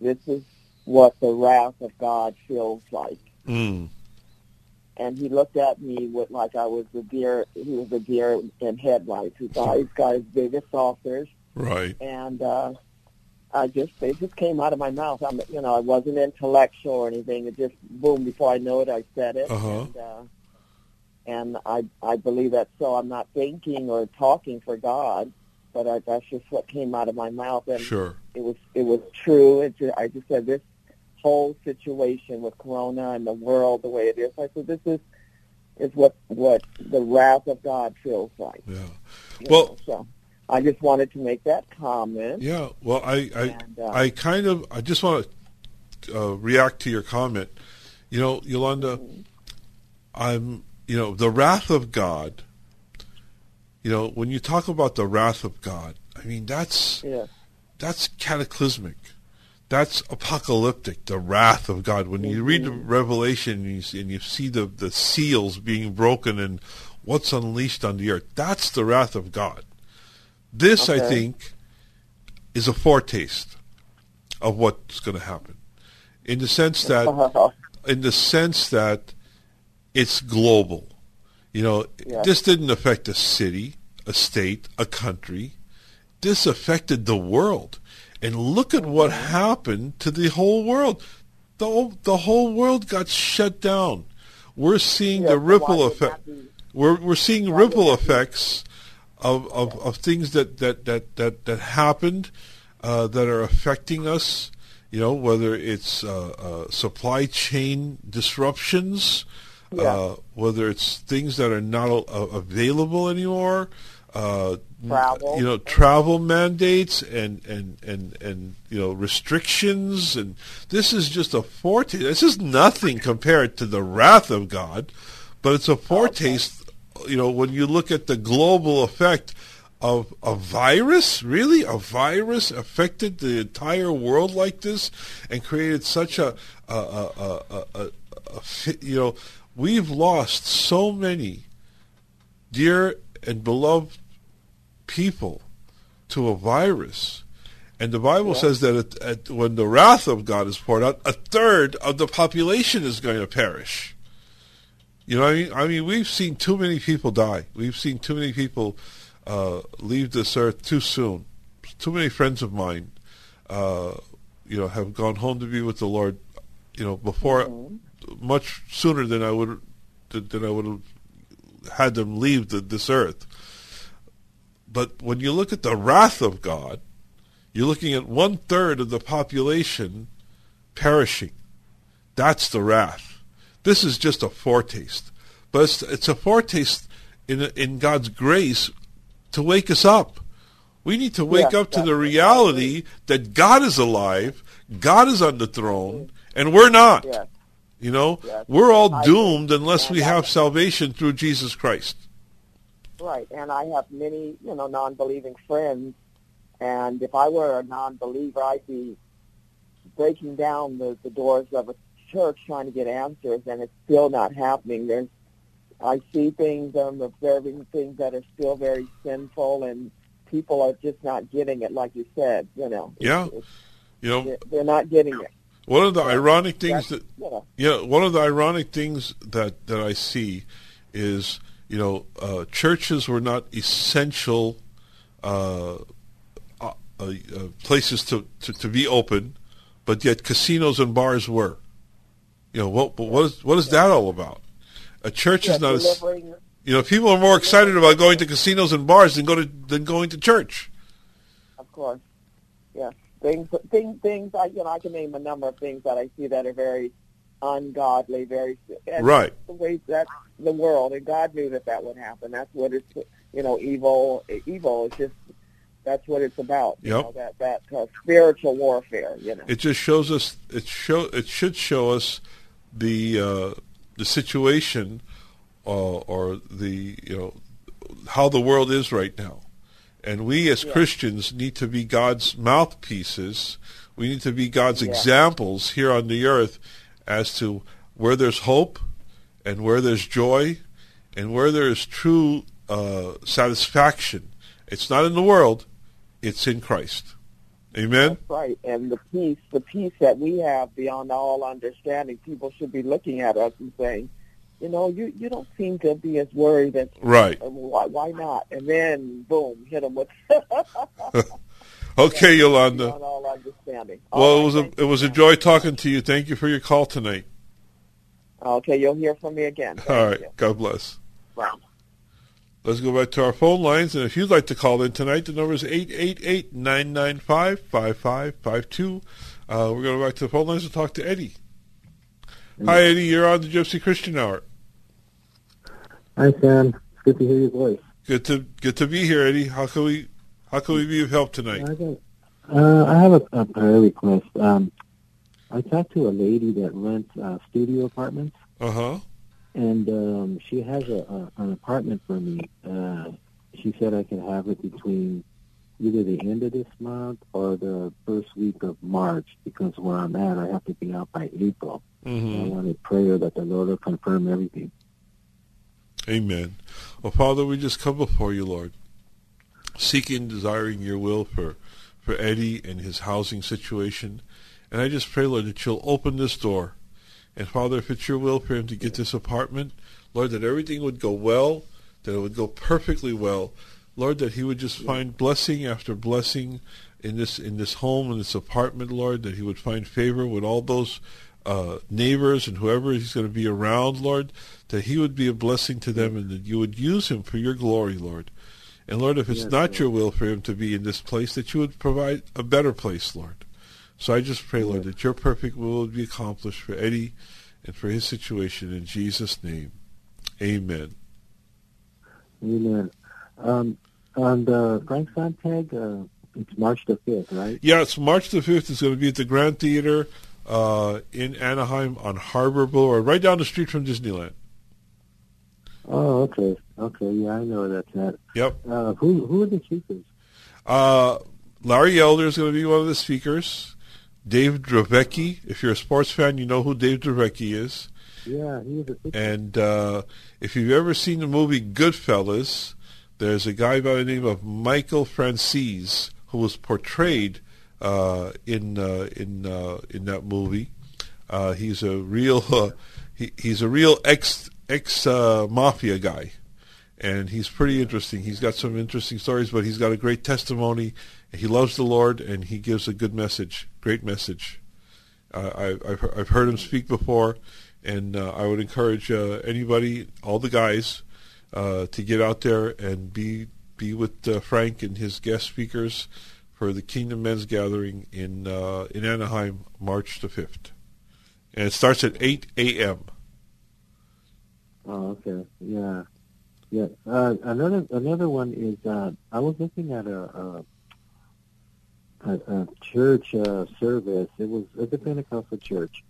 this is what the wrath of God feels like. Mm and he looked at me with like I was a deer. He was a deer in headlights. He's got as big as saucers. Right. And uh, I just it just came out of my mouth. I'm you know I wasn't intellectual or anything. It just boom before I know it I said it. Uh-huh. And, uh, and I I believe that so. I'm not thinking or talking for God, but I, that's just what came out of my mouth. And sure. it was it was true. It just, I just said this whole situation with Corona and the world the way it is. I said, this is is what what the wrath of God feels like. Yeah. Well, know, so I just wanted to make that comment. Yeah. Well, I I, and, uh, I kind of I just want to uh, react to your comment. You know, Yolanda, mm-hmm. I'm you know the wrath of God. You know, when you talk about the wrath of God, I mean that's yeah. that's cataclysmic that's apocalyptic, the wrath of God. When you read the mm-hmm. Revelation and you, and you see the, the seals being broken and what's unleashed on the earth, that's the wrath of God. This, okay. I think, is a foretaste of what's going to happen, in the sense that, in the sense that it's global. You know, yeah. this didn't affect a city, a state, a country. This affected the world and look at what happened to the whole world. The whole, the whole world got shut down. We're seeing the ripple effect. We're we're seeing ripple effects of, of, of things that, that, that, that, that happened uh, that are affecting us you know, whether it's uh, uh, supply chain disruptions, Yeah. uh, whether it's things that are not available anymore, uh, Travel. you know, travel mandates and, and, and, and, you know, restrictions. And this is just a foretaste. This is nothing compared to the wrath of God, but it's a foretaste, you know, when you look at the global effect of a virus, really? A virus affected the entire world like this and created such a, a, a, a, a, a, a you know, we've lost so many dear and beloved people to a virus. And the Bible says that at, at, when the wrath of God is poured out, a third of the population is going to perish. You know, what I mean, I mean, we've seen too many people die. We've seen too many people uh, leave this earth too soon. Too many friends of mine, uh, you know, have gone home to be with the Lord. You know, before much sooner than I would than I would have had them leave the, this earth. But when you look at the wrath of God, you're looking at one third of the population perishing. That's the wrath. This is just a foretaste, but it's, it's a foretaste in in God's grace to wake us up. We need to wake Yeah, up to the reality that God is alive, God is on the throne, and we're not. Yes. You know, Yes. we're all doomed unless we have salvation through Jesus Christ. Right, and I have many, you know, non-believing friends, and if I were a non-believer, I'd be breaking down the, the doors of a church trying to get answers, and it's still not happening. There's, I see things, I'm observing things that are still very sinful, and people are just not getting it, like you said, you know. It's- Yeah. it's- You know, they're, they're not getting it. One of the ironic things that you know, Yeah, one of the ironic things that, that I see is, you know, uh, churches were not essential uh, uh, uh, places to, to, to be open, but yet casinos and bars were. You know, what what is what is that all about? A church yeah, is not. A, you know, people are more excited about going to casinos and bars than go to than going to church. Of course. Yeah. Things things things I you know, I can name a number of things that I see that are very ungodly, very Right. the way that the world and God knew that that would happen. That's what it's you know, evil evil is just that's what it's about. You Yep. know, that that uh, spiritual warfare, you know. It just shows us. It show. It should show us the uh, the situation, uh, or the you know how the world is right now, and we as Christians need to be God's mouthpieces. We need to be God's Yeah. examples here on the earth as to where there's hope, and where there's joy, and where there is true uh, satisfaction. It's not in the world; it's in Christ. Amen. That's right. And the peace, the peace that we have beyond all understanding, people should be looking at us and saying, you know, you you don't seem to be as worried as Right. Uh, Why, why not? And then, boom, hit them with Okay, Yolanda. all understanding. Well, All it was a it was a joy talking to you. Thank you for your call tonight. Okay, you'll hear from me again. Thank All right, you. God bless. Bye. Let's go back to our phone lines, and if you'd like to call in tonight, the number is 888-995-5552. Uh, we're going to go back to the phone lines to talk to Eddie. Hi, Eddie. You're on the Gypsy Christian Hour. Hi, Sam. It's good to hear your voice. Good to good to be here, Eddie. How can we how can we be of help tonight? I, got, uh, I have a, a prayer request. Um, I talked to a lady that rents uh, studio apartments, Uh huh. and um, she has a, a, an apartment for me. Uh, she said I could have it between either the end of this month or the first week of March because where I'm at, I have to be out by April. I hmm wanted prayer that the Lord will confirm everything. Amen. Well, Father, we just come before you, Lord, seeking, desiring your will for, for Eddie and his housing situation. And I just pray, Lord, that you'll open this door. And Father, if it's your will for him to get this apartment, Lord, that everything would go well, that it would go perfectly well. Lord, that he would just find blessing after blessing in this in this home, in this apartment, Lord, that he would find favor with all those uh, neighbors and whoever he's going to be around, Lord, that he would be a blessing to them and that you would use him for your glory, Lord. And Lord, if it's Yes, not Lord. your will for him to be in this place, that you would provide a better place, Lord. So I just pray, Lord, that your perfect will would be accomplished for Eddie and for his situation in Jesus' name. Amen. Amen. Um, on the Frank Sontag, uh, it's March the 5th, right? Yeah, it's March the 5th. It's going to be at the Grand Theater uh, in Anaheim on Harbor Boulevard, right down the street from Disneyland. Oh, okay. Okay, yeah, I know that's that. Yep. Uh, who who are the speakers? Uh, Larry Elder is going to be one of the speakers. Dave Dravecky. If you're a sports fan, you know who Dave Dravecky is. Yeah, he And uh, if you've ever seen the movie Goodfellas, there's a guy by the name of Michael Franzese who was portrayed in uh, in uh, in that movie. Uh, he's a real uh, he, he's a real ex ex uh, mafia guy, and he's pretty interesting. He's got some interesting stories, but he's got a great testimony. He loves the Lord, and he gives a good message, great message. Uh, I, I've I've heard him speak before, and uh, I would encourage uh, anybody, all the guys, uh, to get out there and be be with uh, Frank and his guest speakers for the Kingdom Men's Gathering in uh, in Anaheim, March the fifth, and it starts at eight a.m. Oh, okay. Yeah, yeah. Uh, another another one is uh, I was looking at a a, a, church uh, service. It was at the Pentecostal church,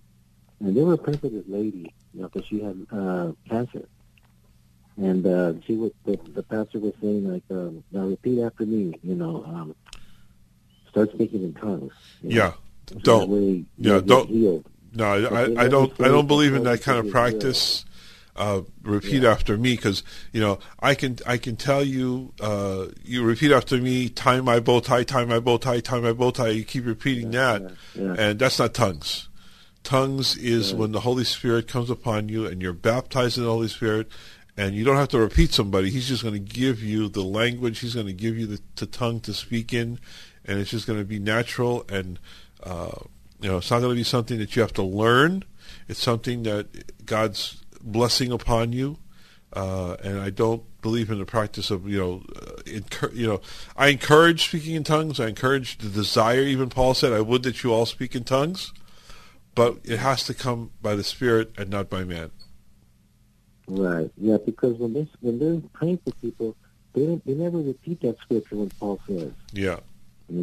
and they were praying for this lady, you know, because she had uh, cancer, and uh, she was the, the pastor was saying like, um, "Now repeat after me," you know, um, start speaking in tongues. you know, Yeah, so don't. way Yeah, don't. healed. No, I, I, don't. I don't believe in that kind of practice. Uh, repeat after me, because you know I can. I can tell you. Uh, you repeat after me. Tie my bow tie. Tie my bow tie. Tie my bow tie. You keep repeating that, yeah. and that's not tongues. Tongues is when the Holy Spirit comes upon you, and you're baptized in the Holy Spirit, and you don't have to repeat somebody. He's just going to give you the language. He's going to give you the, the tongue to speak in, and it's just going to be natural. And uh, you know, it's not going to be something that you have to learn. It's something that God's blessing upon you. Uh, and I don't believe in the practice of you know, uh, incur- you know, I encourage speaking in tongues. I encourage the desire. Even Paul said, "I would that you all speak in tongues," but it has to come by the Spirit and not by man. Right. Yeah, because when they when they're praying for people, they don't they never repeat that scripture when Paul says, Yeah, you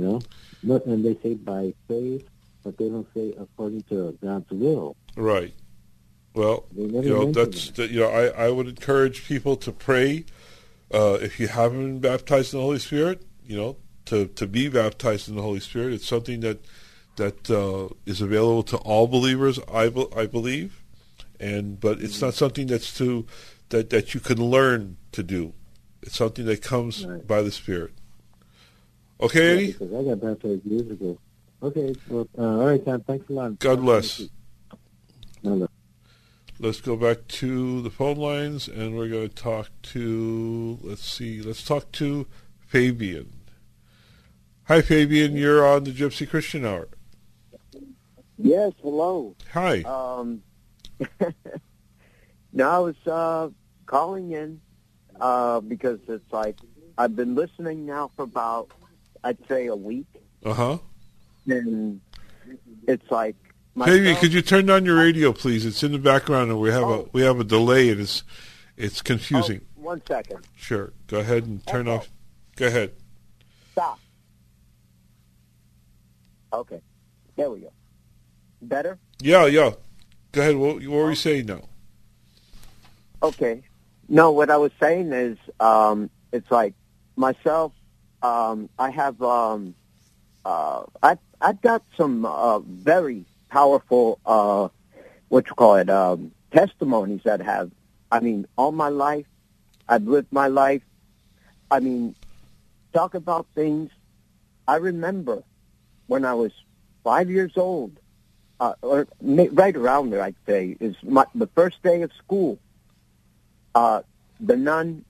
know, and they say by faith, but they don't say according to God's will. right. Well, you know that's that, you know I, I would encourage people to pray uh, if you haven't been baptized in the Holy Spirit you know to to be baptized in the Holy Spirit it's something that that uh, is available to all believers I, be- I believe and but it's not something that's to that that you can learn to do it's something that comes Right. by the Spirit okay Yeah, Eddie because I got baptized years ago. Okay. Well, uh, all right, Tom. Thanks a lot. God bless Let's go back to the phone lines, and we're going to talk to. Let's see. Let's talk to Fabian. Hi, Fabian. You're on the Gypsy Christian Hour. Yes, hello. Hi. Um, no, I was uh, calling in uh, because it's like I've been listening now for about, I'd say, a week, Uh huh. and it's like myself- could you turn down your radio, please? It's in the background, and we have a Oh. we have a delay, and it's it's confusing. Oh, one second. Sure. Go ahead and turn Echo. off. Go ahead. Stop. Okay, there we go. Better. Yeah, yeah. Go ahead. What, what were you saying now? Okay. No, what I was saying is, um, it's like myself. Um, I have, um, uh, I I've got some uh, very powerful, uh, what you call it, um, testimonies that have. I mean, all my life, I've lived my life. I mean, talk about things. I remember when I was five years old, uh, or right around there, I'd say, is my, the first day of school uh, the nun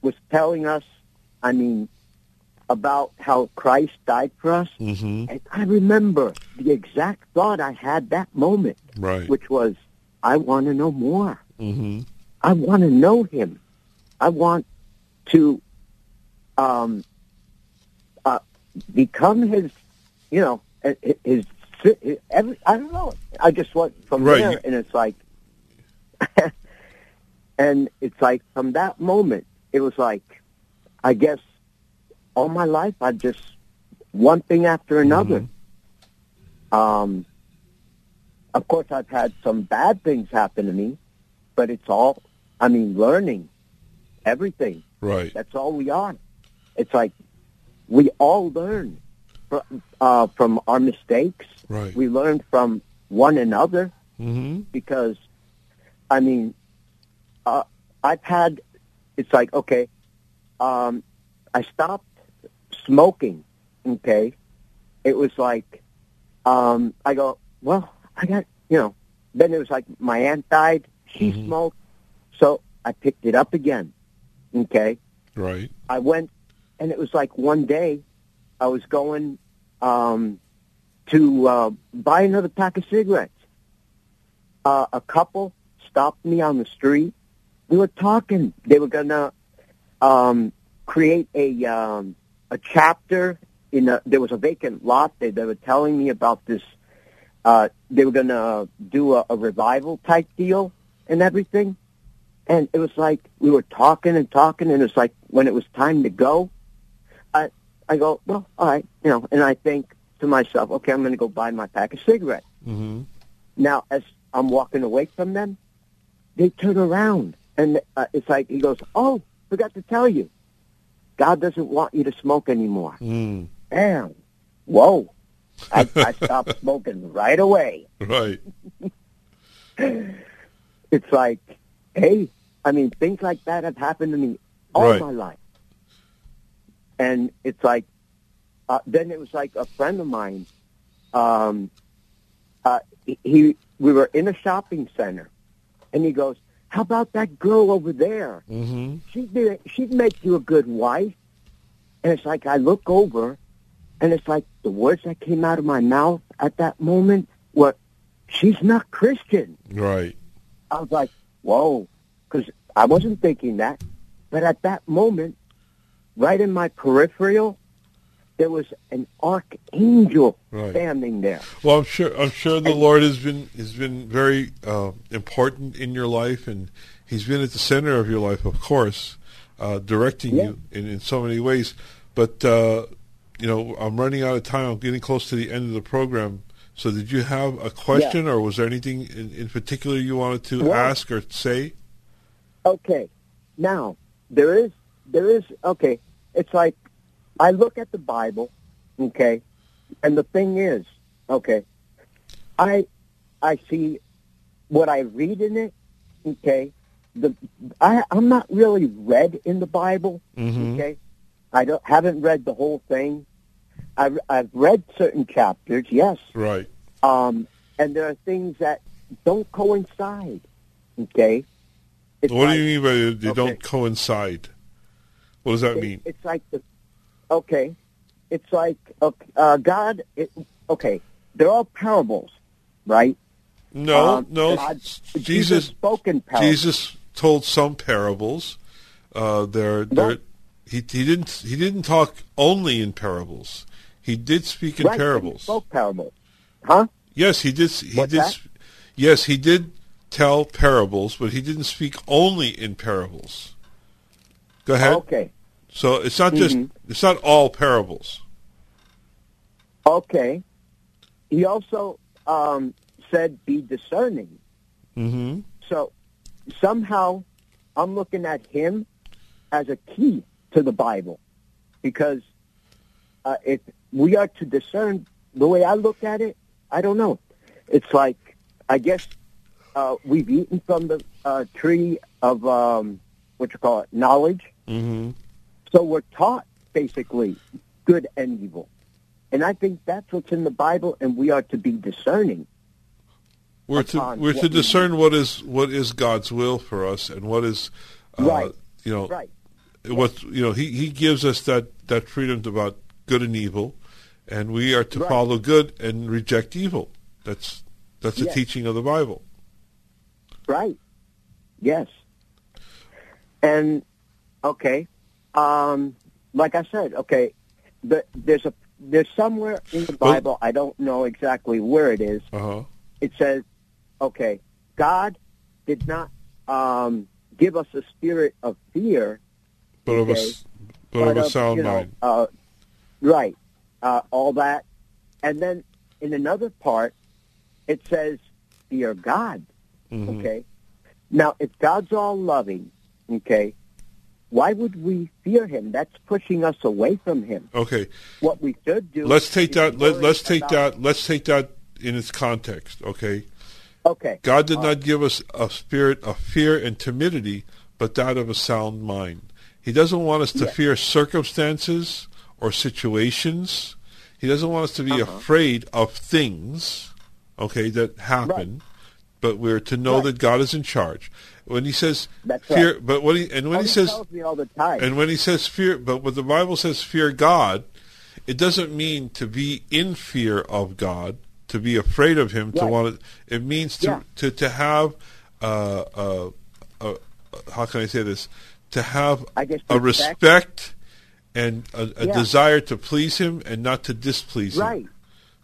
was telling us, I mean, about how Christ died for us. Mm-hmm. And I remember the exact thought I had that moment, Right. which was, I want to know more. Mm-hmm. I want to know him. I want to um, uh, become his, you know, it- his, his every I don't know. I just went from Right, there, and it's like, and it's like from that moment, it was like, I guess, all my life I just one thing after another. Um, of course, I've had some bad things happen to me, but it's all, I mean, learning everything. Right. That's all we are. It's like we all learn from, uh, from our mistakes. Right. We learn from one another Mm-hmm. because, I mean, uh, I've had, it's like, okay, um, I stopped smoking, okay? It was like, um, I go, well, I got, you know, then it was like my aunt died, she smoked, so I picked it up again, okay? Right. I went, and it was like one day, I was going um, to uh, buy another pack of cigarettes. Uh, a couple stopped me on the street. We were talking. They were gonna um, create a um, a chapter in a. There was a vacant lot. They they were telling me about this. Uh, they were gonna do a, a revival type deal and everything. And it was like we were talking and talking, and it's like when it was time to go, I I go, well, all right, you know, and I think to myself, okay, I'm going to go buy my pack of cigarettes. Mm-hmm. Now, as I'm walking away from them, they turn around, and uh, it's like he goes, "Oh, forgot to tell you, God doesn't want you to smoke anymore." Mm. Damn, whoa! I, I stopped smoking right away. Right. It's like, hey, I mean, things like that have happened to me all Right. my life, and it's like, uh, then it was like a friend of mine. Um, uh, he, he, we were in a shopping center, and he goes, "How about that girl over there? Mm-hmm. She'd be, she'd make you a good wife." And it's like I look over, and it's like the words that came out of my mouth at that moment were, "She's not Christian." Right. I was like, "Whoa," because I wasn't thinking that, but at that moment, right in my peripheral, there was an archangel Right. standing there. Well, I'm sure. I'm sure the Lord has been has been very uh, important in your life, and He's been at the center of your life, of course, uh, directing Yeah. you in, in so many ways. But uh, you know, I'm running out of time. I'm getting close to the end of the program. So, did you have a question, or was there anything in, in particular you wanted to Well- ask or say? Okay, now there is there is okay. It's like I look at the Bible, okay, and the thing is, okay, I I see what I read in it, okay. The I I'm not really read in the Bible, Mm-hmm. okay. I don't haven't read the whole thing. I've I've read certain chapters, yes, Right. um, and there are things that don't coincide, okay. It's what like- do you mean by they, they okay. don't coincide? What does that it- mean? It's like the okay. It's like uh, God. It, okay, they're all parables, right? No, Um, no. God- Jesus, Jesus spoke in parables. Jesus told some parables. Uh, they're, they're, Right. he he didn't he didn't talk only in parables. He did speak in right, parables. He spoke parables, huh? Yes, he did. He What's did. that? Yes, he did tell parables, but he didn't speak only in parables. Go ahead. Okay, So it's not just Mhm. it's not all parables. okay. He also um, said, "Be discerning." Mm-hmm. So somehow, I'm looking at him as a key to the Bible, because uh, if we are to discern, the way I look at it, I don't know. It's like I guess uh, we've eaten from the uh, tree of um, what you call it, knowledge. Mm-hmm. So we're taught basically good and evil, and I think that's what's in the Bible, and we are to be discerning. We're to we're to we discern what is what is God's will for us and what is uh, Right. you know Right. what you know he he gives us that that freedom about good and evil and we are to Right. follow good and reject evil that's that's the Yes. teaching of the bible Right. Yes. And okay, um, like I said, okay, the, there's a there's somewhere in the Bible, I don't know exactly where it is. Uh-huh. It says, okay, God did not um, give us a spirit of fear, But of a, but of a sound you know, mind. Uh, right, uh, all that, and then in another part, it says, "Fear God." Mhm. Okay. Now, if God's all loving, okay, why would we fear Him? That's pushing us away from Him. Okay. What we should do. Let's take is that. Let, let's take that. Let's take that in its context. Okay. Okay. God did not give us a spirit of fear and timidity, but that of a sound mind. He doesn't want us to Yes. fear circumstances or situations. He doesn't want us to be Uh-huh. afraid of things, okay, that happen. But we're to know Right. that God is in charge. When he says That's fear, right. but when he and when Oh, he he says tells me all the time. and when he says fear, but when the Bible says fear God, it doesn't mean to be in fear of God, to be afraid of Him, to want to. It means to Yeah. to to have, uh, uh, uh, how can I say this? To have I guess a respect. and a, a Yeah. desire to please Him and not to displease Him. Right.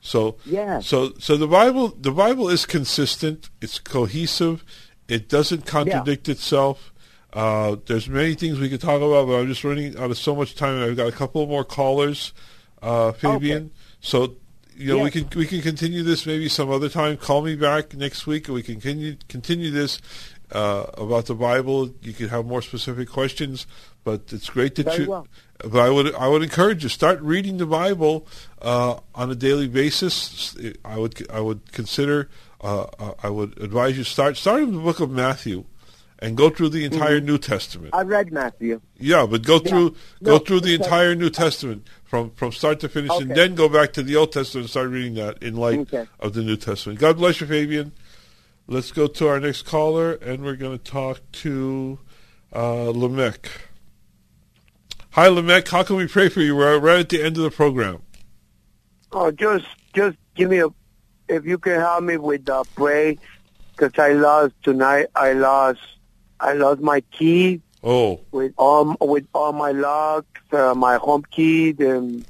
So Yeah. So so the Bible the Bible is consistent. It's cohesive. It doesn't contradict itself. Uh, there's many things we could talk about, but I'm just running out of so much time. I've got a couple more callers, uh, Fabian. So you know we can we can continue this maybe some other time. Call me back next week, and we can continue continue this uh, about the Bible. You can have more specific questions, but it's great that Very you. well. But I would I would encourage you start reading the Bible uh, on a daily basis. I would I would consider uh, uh, I would advise you start start in the book of Matthew, and go through the entire Mm-hmm. New Testament. I read Matthew. Yeah, but go Yeah. through No, go through the because- entire New Testament from from start to finish, and then go back to the Old Testament and start reading that in light Okay. of the New Testament. God bless you, Fabian. Let's go to our next caller, and we're going to talk to uh, Lamech. Hi, Lamech. How can we pray for you? We're right at the end of the program. Oh, just just give me a if you can help me with uh, pray because I lost tonight. I lost I lost my key Oh, with all with all my locks, uh, my home key, and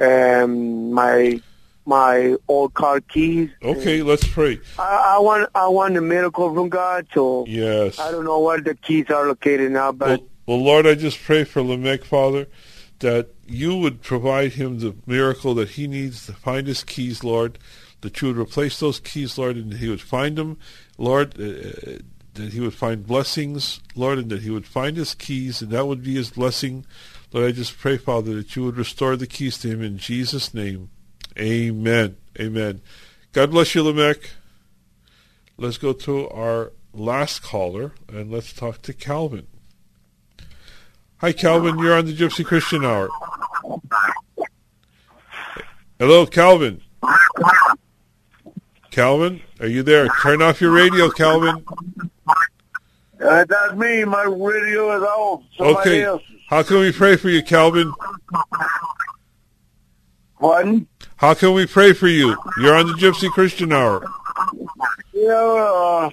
um, my my old car keys. okay. Let's pray. I, I want I want a miracle from God. So Yes. I don't know where the keys are located now, but Well, well, Lord, I just pray for Lamech, Father, that you would provide him the miracle that he needs to find his keys, Lord, that you would replace those keys, Lord, and that he would find them, Lord, uh, that he would find blessings, Lord, and that he would find his keys, and that would be his blessing. Lord, I just pray, Father, that you would restore the keys to him in Jesus' name. Amen. Amen. God bless you, Lamech. Let's go to our last caller, and let's talk to Calvin. Hi, Calvin. You're on the Gypsy Christian Hour. Hello, Calvin. Calvin, are you there? Turn off your radio, Calvin. uh, that's me. My radio is off. Somebody Okay. else. How can we pray for you, Calvin? Pardon? How can we pray for you? You're on the Gypsy Christian Hour. Yeah, uh,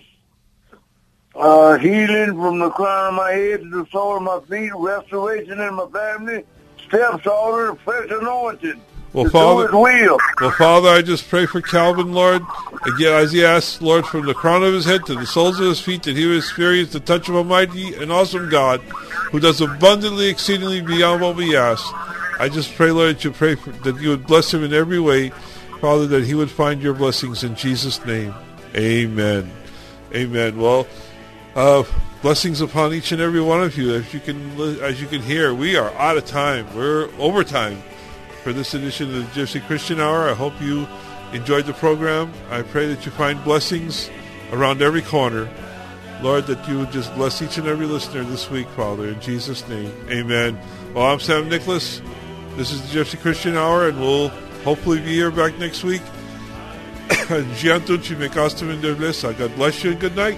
uh, healing from the crown of my head to the sole of my feet, restoration in my family, steps ordered, fresh anointed. Well, to Father, do His will. well, Father, I just pray for Calvin, Lord. Again, as he asks, Lord, from the crown of his head to the soles of his feet, that he would experience the touch of a mighty and awesome God, who does abundantly, exceedingly beyond what we ask. I just pray, Lord, that you pray for, that you would bless him in every way, Father, that he would find your blessings in Jesus' name. Amen. Amen. Well, uh, blessings upon each and every one of you. As you can, as you can hear, we are out of time. We're overtime for this edition of the Gypsy Christian Hour. I hope you enjoyed the program. I pray that you find blessings around every corner. Lord, that you would just bless each and every listener this week, Father, in Jesus' name. Amen. Well, I'm Sam Nicholas. This is the Gypsy Christian Hour, and we'll hopefully be here back next week. Gianto Chimekastam in God bless you and good night.